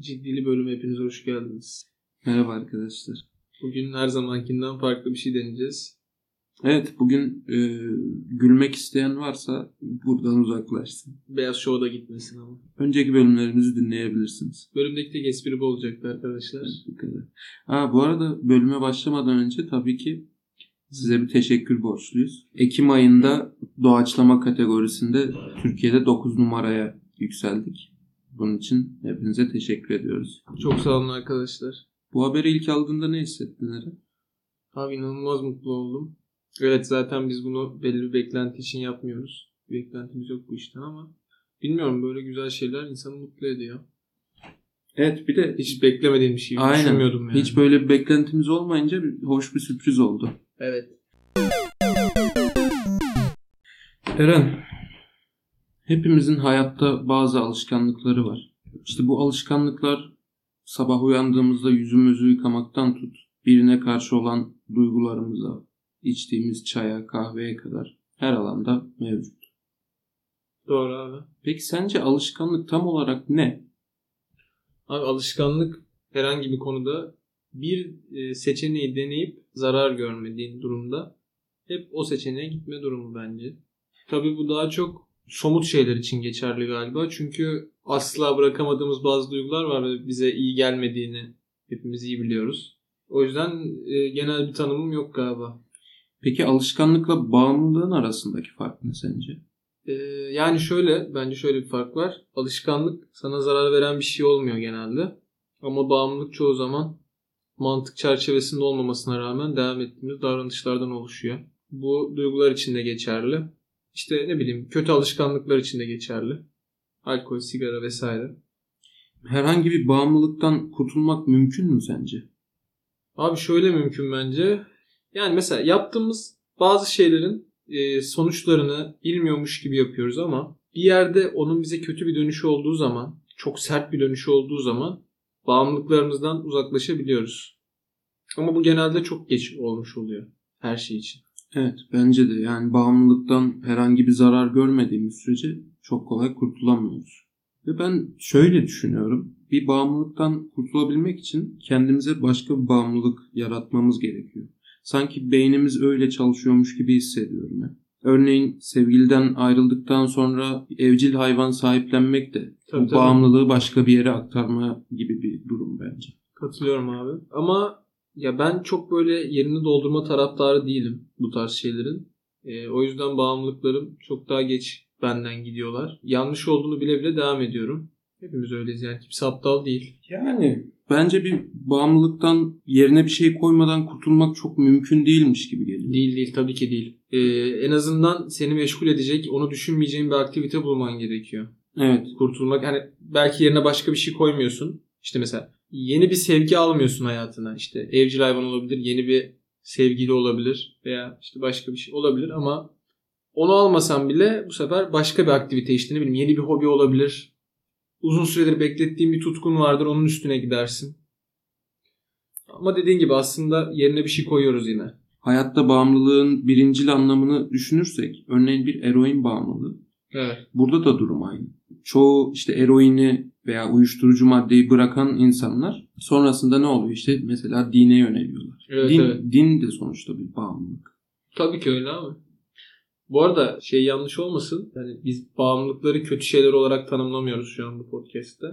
Ciddili bölüme hepiniz hoş geldiniz. Merhaba arkadaşlar. Bugün her zamankinden farklı bir şey deneyeceğiz. Evet bugün e, gülmek isteyen varsa buradan uzaklaşsın. Beyaz Show'a da gitmesin ama. Önceki bölümlerimizi dinleyebilirsiniz. Bölümdeki tek espri bu olacaktı arkadaşlar. Bu kadar. Ha, bu arada bölüme başlamadan önce tabii ki size bir teşekkür borçluyuz. Ekim ayında doğaçlama kategorisinde Türkiye'de 9 numaraya yükseldik. Bunun için hepinize teşekkür ediyoruz. Çok sağ olun arkadaşlar. Bu haberi ilk aldığında ne hissettin Eren? Abi inanılmaz mutlu oldum. Evet zaten biz bunu belli bir beklenti için yapmıyoruz. Bir beklentimiz yok bu işten ama bilmiyorum böyle güzel şeyler insanı mutlu ediyor. Evet bir de Hiç beklemediğim bir şey. Aynen. Düşünmüyordum yani. hiç böyle bir beklentimiz olmayınca bir, hoş bir sürpriz oldu. Evet. Eren, hepimizin hayatta bazı alışkanlıkları var. İşte bu alışkanlıklar sabah uyandığımızda yüzümüzü yıkamaktan tut, birine karşı olan duygularımıza, içtiğimiz çaya, kahveye kadar her alanda mevcut. Doğru abi. Peki sence alışkanlık tam olarak ne? Abi alışkanlık herhangi bir konuda bir e, seçeneği deneyip zarar görmediğin durumda hep o seçeneğe gitme durumu bence. Tabii bu daha çok somut şeyler için geçerli galiba. Çünkü asla bırakamadığımız bazı duygular var ve bize iyi gelmediğini hepimiz iyi biliyoruz. O yüzden e, genel bir tanımım yok galiba. Peki alışkanlıkla bağımlılığın arasındaki fark ne sence? E, yani şöyle, bence şöyle bir fark var. Alışkanlık sana zarar veren bir şey olmuyor genelde. Ama bağımlılık çoğu zaman mantık çerçevesinde olmamasına rağmen devam ettiğimiz davranışlardan oluşuyor. Bu duygular için de geçerli. İşte ne bileyim kötü alışkanlıklar için de geçerli. Alkol, sigara vesaire. Herhangi bir bağımlılıktan kurtulmak mümkün mü sence? Abi şöyle mümkün bence. Yani mesela yaptığımız bazı şeylerin e, sonuçlarını bilmiyormuş gibi yapıyoruz ama bir yerde onun bize kötü bir dönüşü olduğu zaman, çok sert bir dönüşü olduğu zaman bağımlılıklarımızdan uzaklaşabiliyoruz. Ama bu genelde çok geç olmuş oluyor her şey için. Evet bence de yani bağımlılıktan herhangi bir zarar görmediğimiz sürece çok kolay kurtulamıyoruz. Ve ben şöyle düşünüyorum. Bir bağımlılıktan kurtulabilmek için kendimize başka bir bağımlılık yaratmamız gerekiyor. Sanki beynimiz öyle çalışıyormuş gibi hissediyorum hep. Örneğin sevgiliden ayrıldıktan sonra evcil hayvan sahiplenmek de Tabii, bu tabii. bağımlılığı başka bir yere aktarma gibi bir durum bence. Katılıyorum abi. Ama ya ben çok böyle yerini doldurma taraftarı değilim bu tarz şeylerin. Ee, o yüzden bağımlılıklarım çok daha geç benden gidiyorlar. Yanlış olduğunu bile bile devam ediyorum. Hepimiz öyleyiz yani kimse aptal değil. Yani bence bir bağımlılıktan yerine bir şey koymadan kurtulmak çok mümkün değilmiş gibi geliyor. Değil değil tabii ki değil. Ee, en azından seni meşgul edecek, onu düşünmeyeceğin bir aktivite bulman gerekiyor. Evet. Kurtulmak hani belki yerine başka bir şey koymuyorsun. İşte mesela yeni bir sevgi almıyorsun hayatına. İşte evcil hayvan olabilir, yeni bir sevgili olabilir veya işte başka bir şey olabilir ama onu almasan bile bu sefer başka bir aktivite işte ne bileyim yeni bir hobi olabilir. Uzun süredir beklettiğin bir tutkun vardır onun üstüne gidersin. Ama dediğin gibi aslında yerine bir şey koyuyoruz yine. Hayatta bağımlılığın birincil anlamını düşünürsek, örneğin bir eroin bağımlılığı. Evet. Burada da durum aynı. Çoğu işte eroini veya uyuşturucu maddeyi bırakan insanlar sonrasında ne oluyor? İşte mesela dine yöneliyorlar. Evet, din, evet. din de sonuçta bir bağımlılık. Tabii ki öyle abi. Bu arada şey yanlış olmasın. Yani biz bağımlılıkları kötü şeyler olarak tanımlamıyoruz şu an bu podcast'te.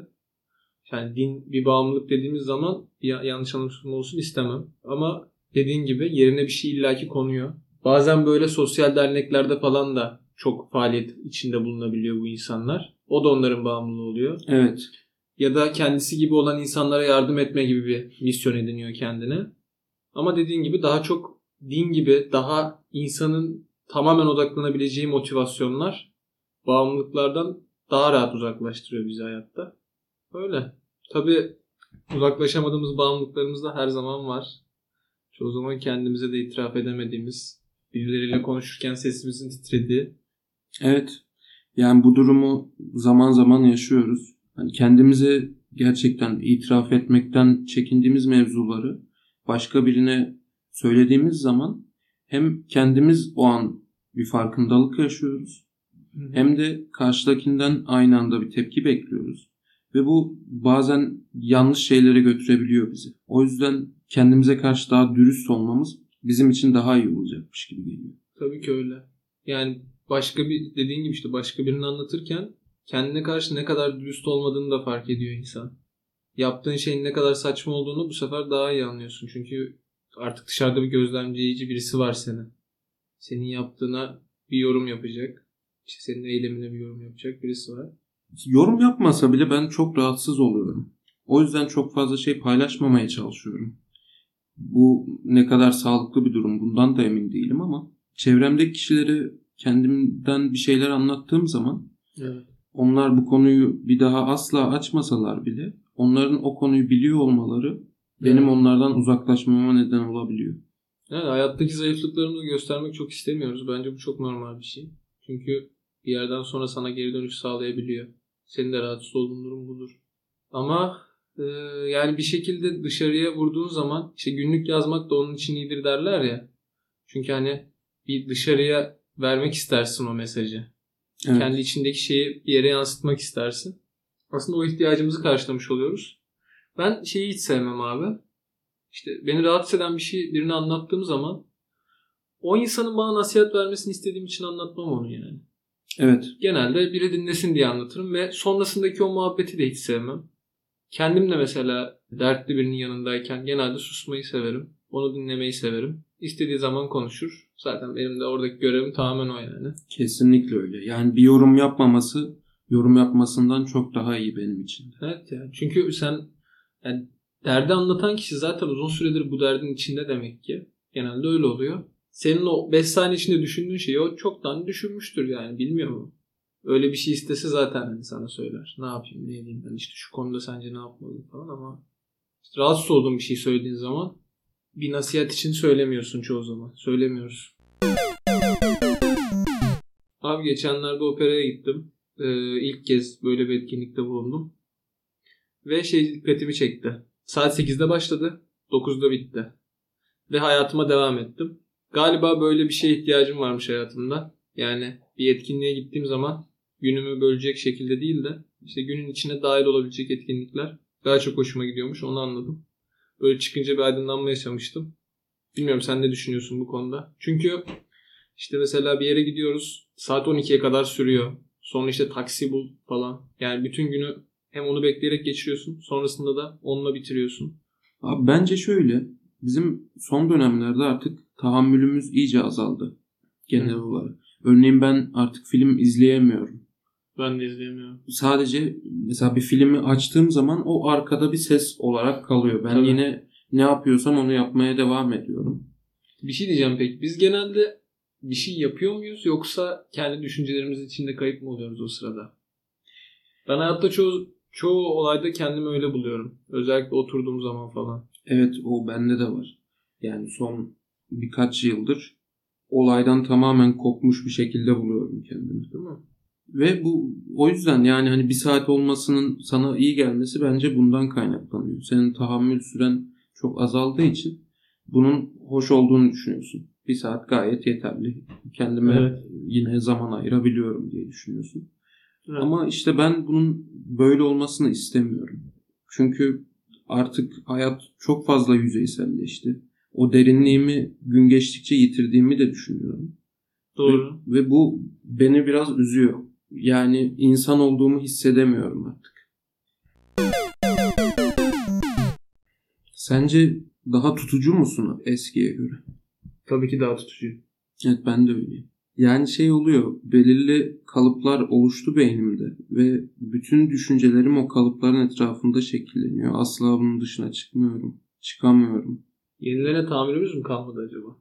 Yani din bir bağımlılık dediğimiz zaman ya, yanlış anlaşılma olsun istemem. Ama dediğin gibi yerine bir şey illaki konuyor. Bazen böyle sosyal derneklerde falan da çok faaliyet içinde bulunabiliyor bu insanlar. O da onların bağımlılığı oluyor. Evet. Ya da kendisi gibi olan insanlara yardım etme gibi bir misyon ediniyor kendine. Ama dediğin gibi daha çok din gibi daha insanın tamamen odaklanabileceği motivasyonlar bağımlılıklardan daha rahat uzaklaştırıyor bizi hayatta. Öyle. Tabi uzaklaşamadığımız bağımlılıklarımız da her zaman var. Çoğu zaman kendimize de itiraf edemediğimiz, birileriyle konuşurken sesimizin titrediği. Evet. Yani bu durumu zaman zaman yaşıyoruz. Hani kendimize gerçekten itiraf etmekten çekindiğimiz mevzuları başka birine söylediğimiz zaman hem kendimiz o an bir farkındalık yaşıyoruz hem de karşıdakinden aynı anda bir tepki bekliyoruz. Ve bu bazen yanlış şeylere götürebiliyor bizi. O yüzden kendimize karşı daha dürüst olmamız bizim için daha iyi olacakmış gibi geliyor. Tabii ki öyle. Yani başka bir dediğin gibi işte başka birini anlatırken kendine karşı ne kadar dürüst olmadığını da fark ediyor insan. Yaptığın şeyin ne kadar saçma olduğunu bu sefer daha iyi anlıyorsun. Çünkü artık dışarıda bir gözlemleyici birisi var senin. Senin yaptığına bir yorum yapacak. İşte senin eylemine bir yorum yapacak birisi var. Yorum yapmasa bile ben çok rahatsız oluyorum. O yüzden çok fazla şey paylaşmamaya çalışıyorum. Bu ne kadar sağlıklı bir durum bundan da emin değilim ama çevremdeki kişilere kendimden bir şeyler anlattığım zaman Evet. onlar bu konuyu bir daha asla açmasalar bile onların o konuyu biliyor olmaları benim Evet. onlardan uzaklaşmama neden olabiliyor. Yani hayattaki zayıflıklarımızı göstermek çok istemiyoruz. Bence bu çok normal bir şey. Çünkü bir yerden sonra sana geri dönüş sağlayabiliyor. Senin de rahatsız olduğun durum budur. Ama e, yani bir şekilde dışarıya vurduğun zaman işte günlük yazmak da onun için iyidir derler ya. Çünkü hani bir dışarıya vermek istersin o mesajı. Evet. Kendi içindeki şeyi bir yere yansıtmak istersin. Aslında o ihtiyacımızı karşılamış oluyoruz. Ben şeyi hiç sevmem abi. İşte beni rahatsız eden bir şey birine anlattığım zaman o insanın bana nasihat vermesini istediğim için anlatmam onu yani. Evet. Genelde biri dinlesin diye anlatırım ve sonrasındaki o muhabbeti de hiç sevmem. Kendim de mesela dertli birinin yanındayken genelde susmayı severim. Onu dinlemeyi severim. İstediği zaman konuşur. Zaten benim de oradaki görevim tamamen o yani. Kesinlikle öyle. Yani bir yorum yapmaması yorum yapmasından çok daha iyi benim için. Evet yani. Çünkü sen yani derdi anlatan kişi zaten uzun süredir bu derdin içinde demek ki. Genelde öyle oluyor. Senin o 5 saniye içinde düşündüğün şeyi o çoktan düşünmüştür yani bilmiyor mu? Öyle bir şey istese zaten hani sana söyler. Ne yapayım ne edeyim ben işte şu konuda sence ne yapmalıyım falan ama işte rahatsız olduğun bir şey söylediğin zaman bir nasihat için söylemiyorsun çoğu zaman. Söylemiyoruz. Abi geçenlerde operaya gittim. Ee, ilk kez böyle bir etkinlikte bulundum. Ve şey dikkatimi çekti. Saat 8'de başladı. 9'da bitti. Ve hayatıma devam ettim. Galiba böyle bir şeye ihtiyacım varmış hayatımda. Yani bir etkinliğe gittiğim zaman günümü bölecek şekilde değil de işte günün içine dahil olabilecek etkinlikler daha çok hoşuma gidiyormuş. Onu anladım. Böyle çıkınca bir aydınlanma yaşamıştım. Bilmiyorum sen ne düşünüyorsun bu konuda? Çünkü işte mesela bir yere gidiyoruz. Saat 12'ye kadar sürüyor. Sonra işte taksi bul falan. Yani bütün günü hem onu bekleyerek geçiriyorsun. Sonrasında da onunla bitiriyorsun. Abi bence şöyle. Bizim son dönemlerde artık tahammülümüz iyice azaldı. Genel Hı. olarak. Örneğin ben artık film izleyemiyorum. Ben de izleyemiyorum. Sadece mesela bir filmi açtığım zaman o arkada bir ses olarak kalıyor. Ben Tabii. yine ne yapıyorsam onu yapmaya devam ediyorum. Bir şey diyeceğim peki. Biz genelde bir şey yapıyor muyuz yoksa kendi düşüncelerimiz içinde kayıp mı oluyoruz o sırada? Ben hayatta çoğu çoğu olayda kendimi öyle buluyorum. Özellikle oturduğum zaman falan. Evet o bende de var. Yani son birkaç yıldır olaydan tamamen kopmuş bir şekilde buluyorum kendimi. Değil mi? Ve bu o yüzden yani hani bir saat olmasının sana iyi gelmesi bence bundan kaynaklanıyor. Senin tahammül süren çok azaldığı için bunun hoş olduğunu düşünüyorsun. Bir saat gayet yeterli. Kendime Evet. yine zaman ayırabiliyorum diye düşünüyorsun. Evet. Ama işte ben bunun böyle olmasını istemiyorum. Çünkü artık hayat çok fazla yüzeyselleşti. O derinliğimi gün geçtikçe yitirdiğimi de düşünüyorum. Doğru. Ve, ve bu beni biraz üzüyor. Yani insan olduğumu hissedemiyorum artık. Sence daha tutucu musun eskiye göre? Tabii ki daha tutucu. Evet ben de öyleyim. Yani şey oluyor, belirli kalıplar oluştu beynimde ve bütün düşüncelerim o kalıpların etrafında şekilleniyor. Asla bunun dışına çıkmıyorum, çıkamıyorum. Yenilene tahammülümüz mü kalmadı acaba?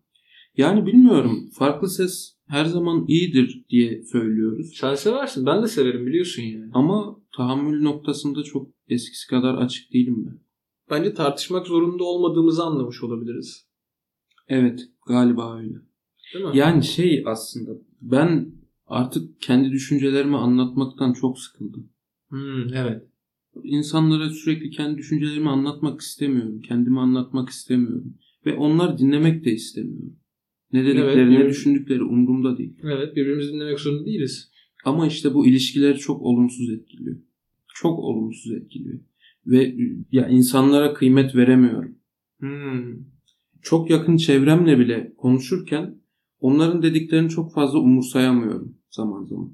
Yani bilmiyorum, farklı ses her zaman iyidir diye söylüyoruz. Sen seversin. Ben de severim biliyorsun yani. Ama tahammül noktasında çok eskisi kadar açık değilim ben. Bence tartışmak zorunda olmadığımızı anlamış olabiliriz. Evet, galiba öyle. Değil mi? Yani şey aslında ben artık kendi düşüncelerimi anlatmaktan çok sıkıldım. Hmm, evet. İnsanlara sürekli kendi düşüncelerimi anlatmak istemiyorum. Kendimi anlatmak istemiyorum. Ve onlar dinlemek de istemiyorum. Ne dedikleri, Evet, ne düşündükleri umurumda değil. Evet birbirimizi dinlemek zorunda değiliz. Ama işte bu ilişkileri çok olumsuz etkiliyor. çok olumsuz etkiliyor. Ve ya insanlara kıymet veremiyorum. Hmm. Çok yakın çevremle bile konuşurken onların dediklerini çok fazla umursayamıyorum zaman zaman.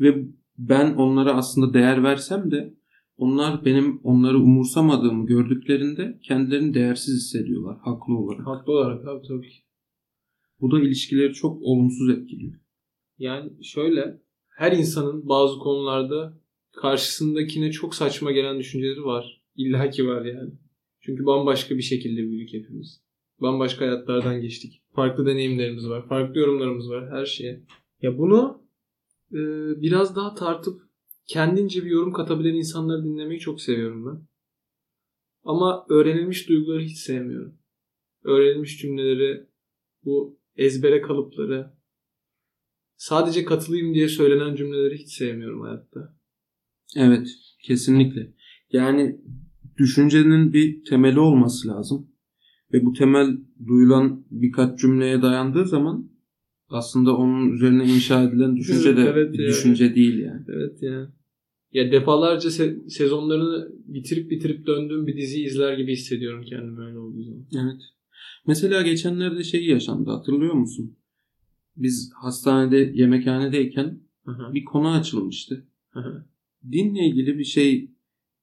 Ve ben onlara aslında değer versem de onlar benim onları umursamadığımı gördüklerinde kendilerini değersiz hissediyorlar haklı olarak. Haklı olarak abi tabii ki. Bu da ilişkileri çok olumsuz etkiliyor. Yani şöyle her insanın bazı konularda karşısındakine çok saçma gelen düşünceleri var. İlla ki var yani. Çünkü bambaşka bir şekilde büyüdük hepimiz. Bambaşka hayatlardan geçtik. Farklı deneyimlerimiz var. Farklı yorumlarımız var her şeye. Ya bunu e, biraz daha tartıp kendince bir yorum katabilen insanları dinlemeyi çok seviyorum ben. Ama öğrenilmiş duyguları hiç sevmiyorum. Öğrenilmiş cümleleri, bu ezbere kalıpları, sadece katılayım diye söylenen cümleleri hiç sevmiyorum hayatta. Evet, kesinlikle. Yani düşüncenin bir temeli olması lazım. Ve bu temel duyulan birkaç cümleye dayandığı zaman aslında onun üzerine inşa edilen düşünce de Evet bir ya. düşünce değil yani. Evet ya. Ya defalarca se- sezonlarını bitirip bitirip döndüğüm bir dizi izler gibi hissediyorum kendimi öyle olduğu zaman. Evet. Mesela geçenlerde şey yaşandı hatırlıyor musun? Biz hastanede yemekhanedeyken Aha, bir konu açılmıştı. aha. Dinle ilgili bir şey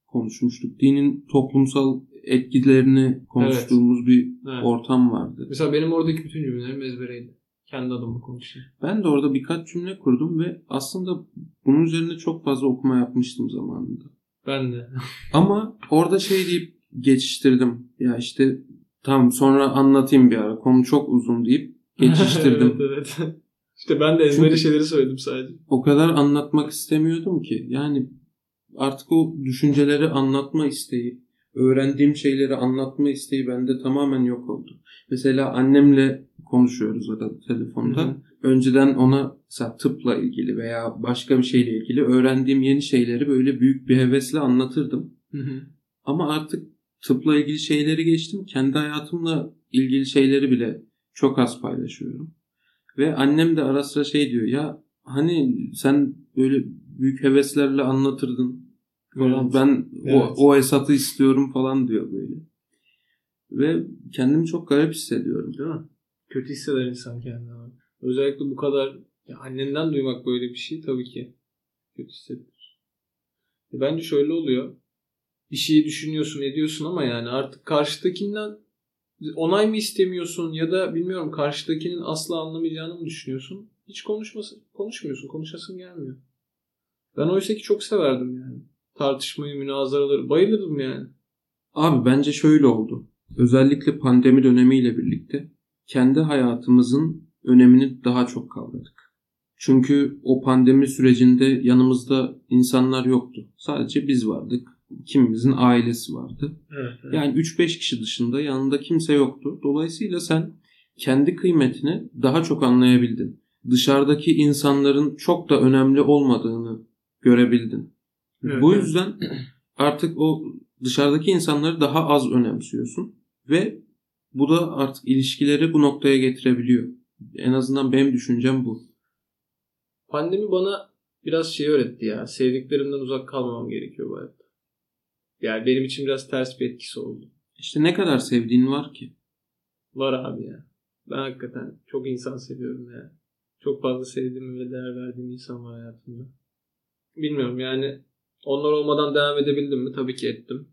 konuşmuştuk. Dinin toplumsal etkilerini konuştuğumuz bir Evet. ortam vardı. Mesela benim oradaki bütün cümlelerim ezbereydi. Kendi adıma konuşayım. Ben de orada birkaç cümle kurdum ve aslında bunun üzerine çok fazla okuma yapmıştım zamanında. Ben de. Ama orada şey deyip geçiştirdim. Ya işte tamam sonra anlatayım bir ara. Konu çok uzun deyip geçiştirdim. evet evet. İşte ben de ezberi Çünkü- şeyleri söyledim sadece. o kadar anlatmak istemiyordum ki. Yani artık o düşünceleri anlatma isteği, öğrendiğim şeyleri anlatma isteği bende tamamen yok oldu. Mesela annemle konuşuyoruz arada telefonda. Hı hı. Önceden ona mesela tıpla ilgili veya başka bir şeyle ilgili öğrendiğim yeni şeyleri böyle büyük bir hevesle anlatırdım. Hı hı. Ama artık tıpla ilgili şeyleri geçtim. Kendi hayatımla ilgili şeyleri bile çok az paylaşıyorum. Ve annem de ara sıra şey diyor ya hani sen böyle büyük heveslerle anlatırdın falan. Evet. Ben Evet. o, o Esat'ı istiyorum falan diyor böyle. Ve kendimi çok garip hissediyorum. Değil mi? Kötü hisseder insan kendini. Özellikle bu kadar ya annenden duymak böyle bir şey tabii ki kötü hissettir. E bence şöyle oluyor. Bir şeyi düşünüyorsun, ediyorsun ama yani artık karşıdakinden onay mı istemiyorsun ya da bilmiyorum karşıdakinin asla anlamayacağını mı düşünüyorsun? Hiç konuşmasın, konuşmuyorsun, konuşasın gelmiyor. Ben oysa ki çok severdim yani. Tartışmayı, münazaraları bayılırdım yani. Abi bence şöyle oldu. Özellikle pandemi dönemiyle birlikte kendi hayatımızın önemini daha çok kavradık. Çünkü o pandemi sürecinde yanımızda insanlar yoktu. Sadece biz vardık. Kimimizin ailesi vardı. Evet. Yani 3-5 kişi dışında yanında kimse yoktu. Dolayısıyla sen kendi kıymetini daha çok anlayabildin. Dışarıdaki insanların çok da önemli olmadığını görebildin. Evet, Bu evet. yüzden artık o dışarıdaki insanları daha az önemsiyorsun ve bu da artık ilişkileri bu noktaya getirebiliyor. En azından benim düşüncem bu. Pandemi bana biraz şey öğretti ya. Sevdiklerimden uzak kalmamam gerekiyor hayatta. Yani benim için biraz ters bir etkisi oldu. İşte ne kadar sevdiğin var ki. Var abi ya. Ben hakikaten çok insan seviyorum ya. Çok fazla sevdiğim ve değer verdiğim insan var hayatımda. Bilmiyorum yani onlar olmadan devam edebildim mi? Tabii ki ettim.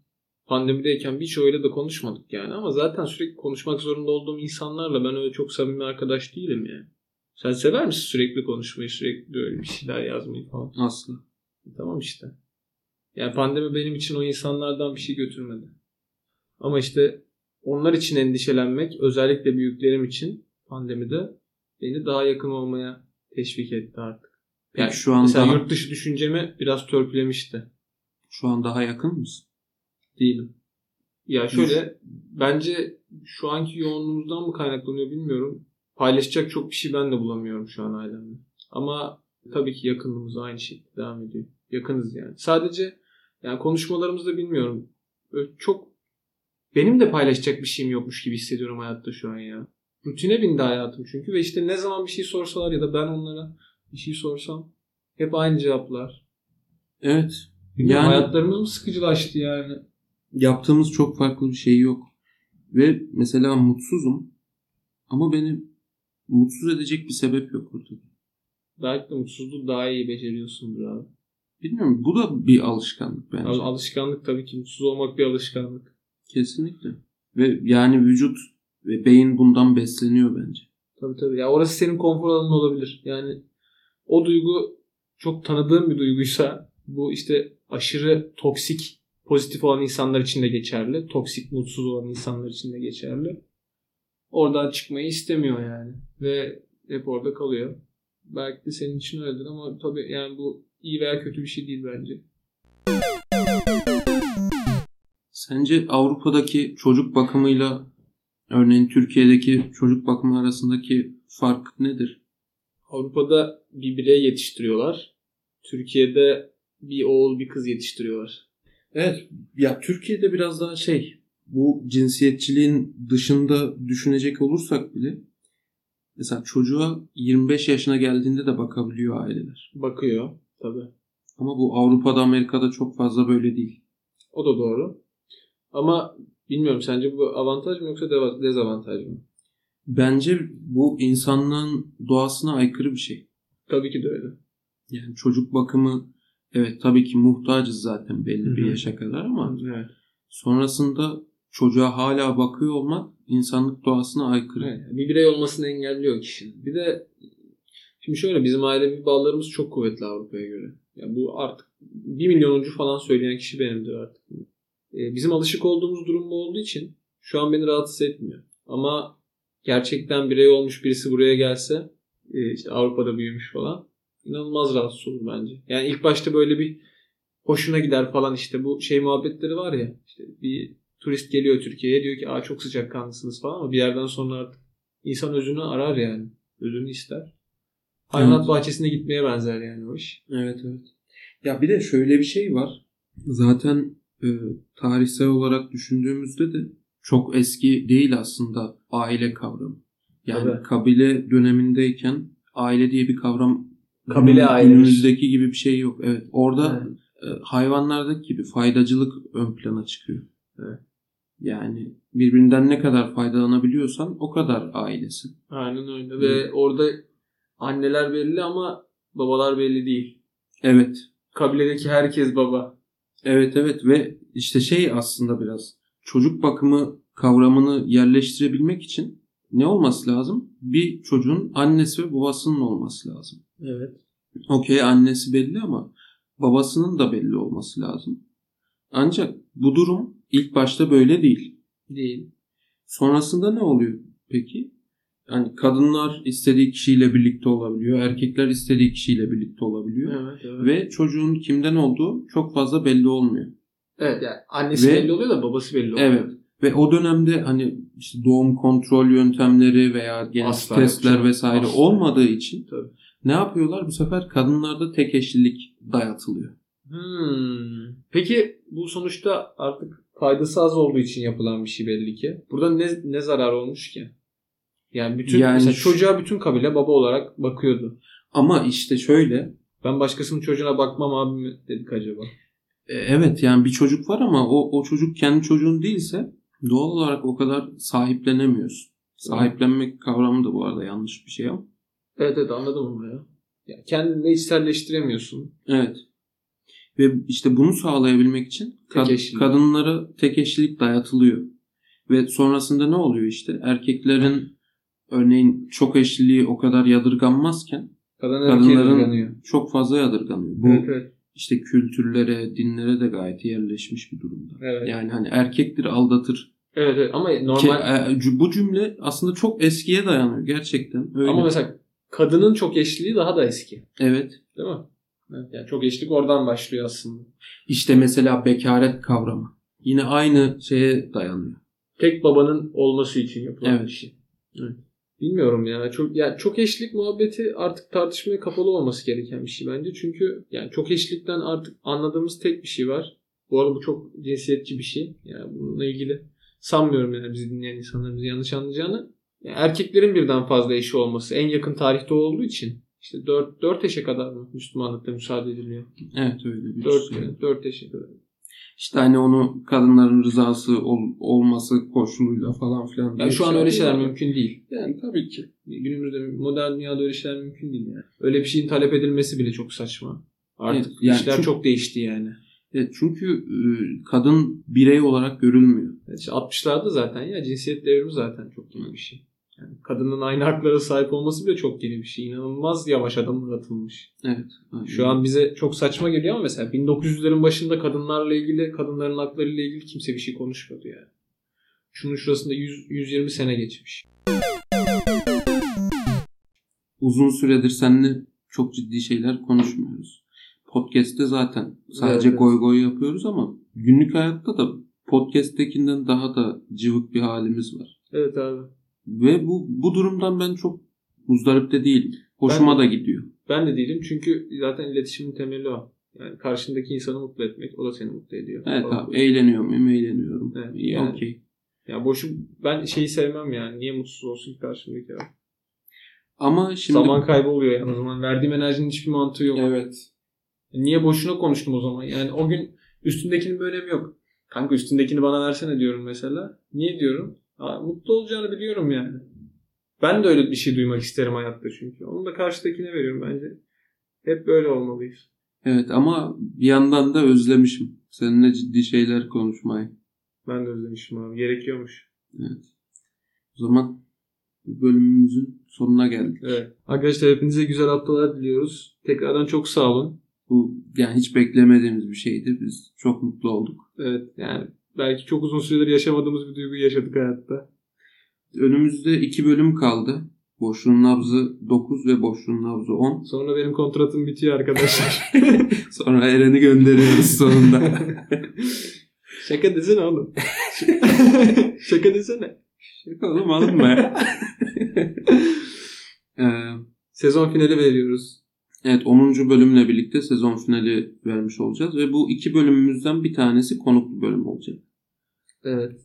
Pandemideyken birçoğuyla da konuşmadık yani ama zaten sürekli konuşmak zorunda olduğum insanlarla ben öyle çok samimi arkadaş değilim yani. Sen sever misin sürekli konuşmayı, sürekli öyle bir şeyler yazmayı falan? Aslı. Tamam işte. Yani pandemi benim için o insanlardan bir şey götürmedi. Ama işte onlar için endişelenmek özellikle büyüklerim için pandemide beni daha yakın olmaya teşvik etti artık. Peki Yani şu an mesela daha, yurt dışı düşüncemi biraz törpülemişti. şu an daha yakın mısın? Değilim. Ya şöyle bence şu anki yoğunluğumuzdan mı kaynaklanıyor bilmiyorum. Paylaşacak çok bir şey ben de bulamıyorum şu an ailemle. Ama tabii ki yakınlığımız aynı şekilde devam ediyor. Yakınız yani. Sadece yani konuşmalarımızda bilmiyorum. Böyle çok benim de paylaşacak bir şeyim yokmuş gibi hissediyorum hayatta şu an ya. Rutine bindi hayatım çünkü ve işte ne zaman bir şey sorsalar ya da ben onlara bir şey sorsam hep aynı cevaplar. Evet. Bilmiyorum, Yani- hayatlarımız mı sıkıcılaştı yani? Yaptığımız çok farklı bir şey yok. Ve mesela mutsuzum ama beni mutsuz edecek bir sebep yok ortada. Belki de mutsuzluğu daha iyi beceriyorsundur abi. Bilmiyorum bu da bir alışkanlık bence. Al- Alışkanlık tabii ki. Mutsuz olmak bir alışkanlık. Kesinlikle. Ve yani vücut ve beyin bundan besleniyor bence. Tabii tabii. Ya orası senin konfor alanın olabilir. Yani o duygu çok tanıdığın bir duyguysa bu işte aşırı toksik pozitif olan insanlar için de geçerli. Toksik mutsuz olan insanlar için de geçerli. Oradan çıkmayı istemiyor yani. Ve hep orada kalıyor. Belki de senin için öyledir ama tabii yani bu iyi veya kötü bir şey değil bence. Sence Avrupa'daki çocuk bakımıyla örneğin Türkiye'deki çocuk bakımı arasındaki fark nedir? Avrupa'da bir birey yetiştiriyorlar. Türkiye'de bir oğul bir kız yetiştiriyorlar. Evet ya Türkiye'de biraz daha şey bu cinsiyetçiliğin dışında düşünecek olursak bile mesela çocuğa 25 yaşına geldiğinde de bakabiliyor aileler. Bakıyor tabii. Ama bu Avrupa'da Amerika'da çok fazla böyle değil. O da doğru. Ama bilmiyorum sence bu avantaj mı yoksa dezavantaj mı? Bence bu insanlığın doğasına aykırı bir şey. Tabii ki de öyle. Yani çocuk bakımı evet tabii ki muhtacız zaten belli Hı bir yaşa kadar ama Evet. sonrasında çocuğa hala bakıyor olmak insanlık doğasına aykırı. Evet, Bir birey olmasını engelliyor kişinin. Bir de şimdi şöyle bizim ailevi bağlarımız çok kuvvetli Avrupa'ya göre. Ya bu artık bir milyonuncu falan söyleyen kişi benimdir artık. Ee, bizim alışık olduğumuz durum bu olduğu için şu an beni rahatsız etmiyor. Ama gerçekten birey olmuş birisi buraya gelse e, işte Avrupa'da büyümüş falan inanılmaz rahatsız olur bence. Yani ilk başta böyle bir hoşuna gider falan işte bu şey muhabbetleri var ya işte bir turist geliyor Türkiye'ye diyor ki aa çok sıcak kanlısınız falan ama bir yerden sonra artık insan özünü arar yani. Özünü ister. Hayvanat Evet. bahçesine gitmeye benzer yani o iş. Evet evet. Ya bir de şöyle bir şey var. Zaten e, tarihsel olarak düşündüğümüzde de çok eski değil aslında aile kavramı. Yani Tabii. kabile dönemindeyken aile diye bir kavram Kabile günümüzdeki gibi bir şey yok. Evet. Orada Evet. e, hayvanlardaki gibi faydacılık ön plana çıkıyor. Evet. Yani birbirinden ne kadar faydalanabiliyorsan o kadar ailesin. Aynen öyle. Ve orada anneler belli ama babalar belli değil. Evet. Kabiledeki herkes baba. Evet evet ve işte şey aslında biraz çocuk bakımı kavramını yerleştirebilmek için ne olması lazım? Bir çocuğun annesi ve babasının olması lazım. Evet. Okey annesi belli ama babasının da belli olması lazım. Ancak bu durum ilk başta böyle değil. Değil. Sonrasında ne oluyor peki? Yani kadınlar istediği kişiyle birlikte olabiliyor. Erkekler istediği kişiyle birlikte olabiliyor. Evet, evet. Ve çocuğun kimden olduğu çok fazla belli olmuyor. evet yani annesi Ve- belli oluyor da babası belli oluyor. Evet. Ve o dönemde hani işte doğum kontrol yöntemleri veya genetik testler yok canım. vesaire Asla. olmadığı için Tabii. ne yapıyorlar? Bu sefer kadınlarda tek eşlilik dayatılıyor. Hmm. Peki bu sonuçta artık faydası az olduğu için yapılan bir şey belli ki. Burada ne, ne zarar olmuş ki? Yani bütün Yani mesela şu- çocuğa bütün kabile baba olarak bakıyordu. Ama işte şöyle Ben başkasının çocuğuna bakmam abi mi dedik acaba? e, evet yani bir çocuk var ama o, o çocuk kendi çocuğun değilse doğal olarak o kadar sahiplenemiyorsun. Sahiplenmek kavramı da bu arada yanlış bir şey ama. Evet evet anladım ama ya. ya kendini içselleştiremiyorsun. Evet. Ve işte bunu sağlayabilmek için kad- eşlilik. kadınlara tek eşlilik dayatılıyor. Ve sonrasında ne oluyor işte? Erkeklerin örneğin çok eşliliği o kadar yadırganmazken Kadın kadınların çok fazla yadırganıyor. Bu Evet evet. işte kültürlere, dinlere de gayet yerleşmiş bir durumda. Evet. Yani hani erkektir aldatır. evet, evet. ama Ki, normal e, c- bu cümle aslında çok eskiye dayanıyor gerçekten. Öyle. ama mesela kadının çok eşliliği daha da eski. evet. Değil mi? Evet, yani çok eşlik oradan başlıyor aslında. İşte mesela bekaret kavramı. Yine aynı şeye dayanıyor. tek babanın olması için yapılan Evet. bir şey. Evet. Bilmiyorum ya. Çok ya çok eşlik muhabbeti artık tartışmaya kapalı olması gereken bir şey bence. Çünkü yani çok eşlikten artık anladığımız tek bir şey var. Bu arada bu çok cinsiyetçi bir şey. Yani bununla ilgili sanmıyorum yani bizi dinleyen insanların bizi yanlış anlayacağını. Yani erkeklerin birden fazla eşi olması en yakın tarihte olduğu için İşte 4, 4 yaşa kadar mı Müslümanlıkta müsaade ediliyor? Evet öyle bir 4, şey. 4 yaşa kadar. İşte hani onu kadınların rızası ol- olması koşuluyla falan filan. Yani şu an şey öyle şeyler yapıyorlar. mümkün değil. Yani tabii ki. Günümüzde modern dünyada öyle şeyler mümkün değil yani. Öyle bir şeyin talep edilmesi bile çok saçma. Artık Evet, yani işler çok- çok değişti yani. Evet, çünkü e, kadın birey olarak görülmüyor. Evet, işte 60'larda zaten ya cinsiyet devrimi zaten çok yeni bir şey. Yani kadının aynı haklara sahip olması bile çok yeni bir şey. İnanılmaz yavaş adım atılmış. Evet. aynen. Şu an bize çok saçma geliyor ama mesela 1900'lerin başında kadınlarla ilgili, kadınların haklarıyla ilgili kimse bir şey konuşmuyordu yani. Şunun şurasında 100, 120 sene geçmiş. uzun süredir seninle çok ciddi şeyler konuşmuyoruz. Podcast'te zaten sadece Evet, evet. goy goy yapıyoruz ama günlük hayatta da podcast'tekinden daha da cıvık bir halimiz var. Evet abi. Ve bu bu durumdan ben çok muzdarip de değilim. Hoşuma Ben- da gidiyor. Ben de değilim çünkü zaten iletişimin temeli o. Yani karşındaki insanı mutlu etmek, o da seni mutlu ediyor. Evet Falan. abi eğleniyor muyum? Eğleniyorum. Evet, İyi yani. okey. Ya boşu ben şeyi sevmem yani. Niye mutsuz olsun ki karşımdaki adam? Ama şimdi Zaman kaybı oluyor yani o zaman. Verdiğim enerjinin hiçbir mantığı yok. evet. Niye boşuna konuştum o zaman? Yani o gün üstündekinin bir önemi yok. Kanka üstündekini bana versene diyorum mesela. Niye diyorum? Mutlu olacağını biliyorum yani. Ben de öyle bir şey duymak isterim hayatta çünkü. Onu da karşıdakine veriyorum bence. Hep böyle olmalıyız. Evet ama bir yandan da özlemişim. Seninle ciddi şeyler konuşmayı. Ben de özlemişim abi. Gerekiyormuş. Evet. O zaman bu bölümümüzün sonuna geldik. Evet. Arkadaşlar hepinize güzel haftalar diliyoruz. Tekrardan çok sağ olun. Bu yani hiç beklemediğimiz bir şeydi. Biz çok mutlu olduk. Evet yani belki çok uzun süredir yaşamadığımız bir duyguyu yaşadık hayatta. Önümüzde iki bölüm kaldı. Boşluğun nabzı 9 ve boşluğun nabzı 10. Sonra benim kontratım bitiyor arkadaşlar. Sonra Eren'i gönderiyoruz sonunda. Şaka desene oğlum. Şaka desene. Şaka oğlum alınma ya. Ee, Sezon finali veriyoruz. Evet 10. bölümle birlikte sezon finali vermiş olacağız. Ve bu iki bölümümüzden bir tanesi konuklu bölüm olacak. Evet.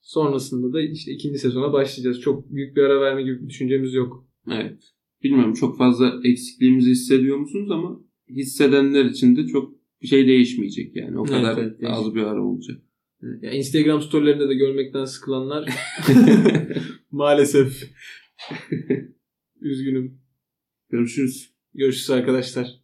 Sonrasında da işte ikinci sezona başlayacağız. Çok büyük bir ara verme gibi bir düşüncemiz yok. Evet. Bilmiyorum çok fazla eksikliğimizi hissediyor musunuz ama hissedenler için de çok bir şey değişmeyecek yani. O Evet, kadar evet, değişmeyecek. az bir ara olacak. Ya Instagram storylerinde de görmekten sıkılanlar maalesef üzgünüm. Görüşürüz. Görüşürüz arkadaşlar.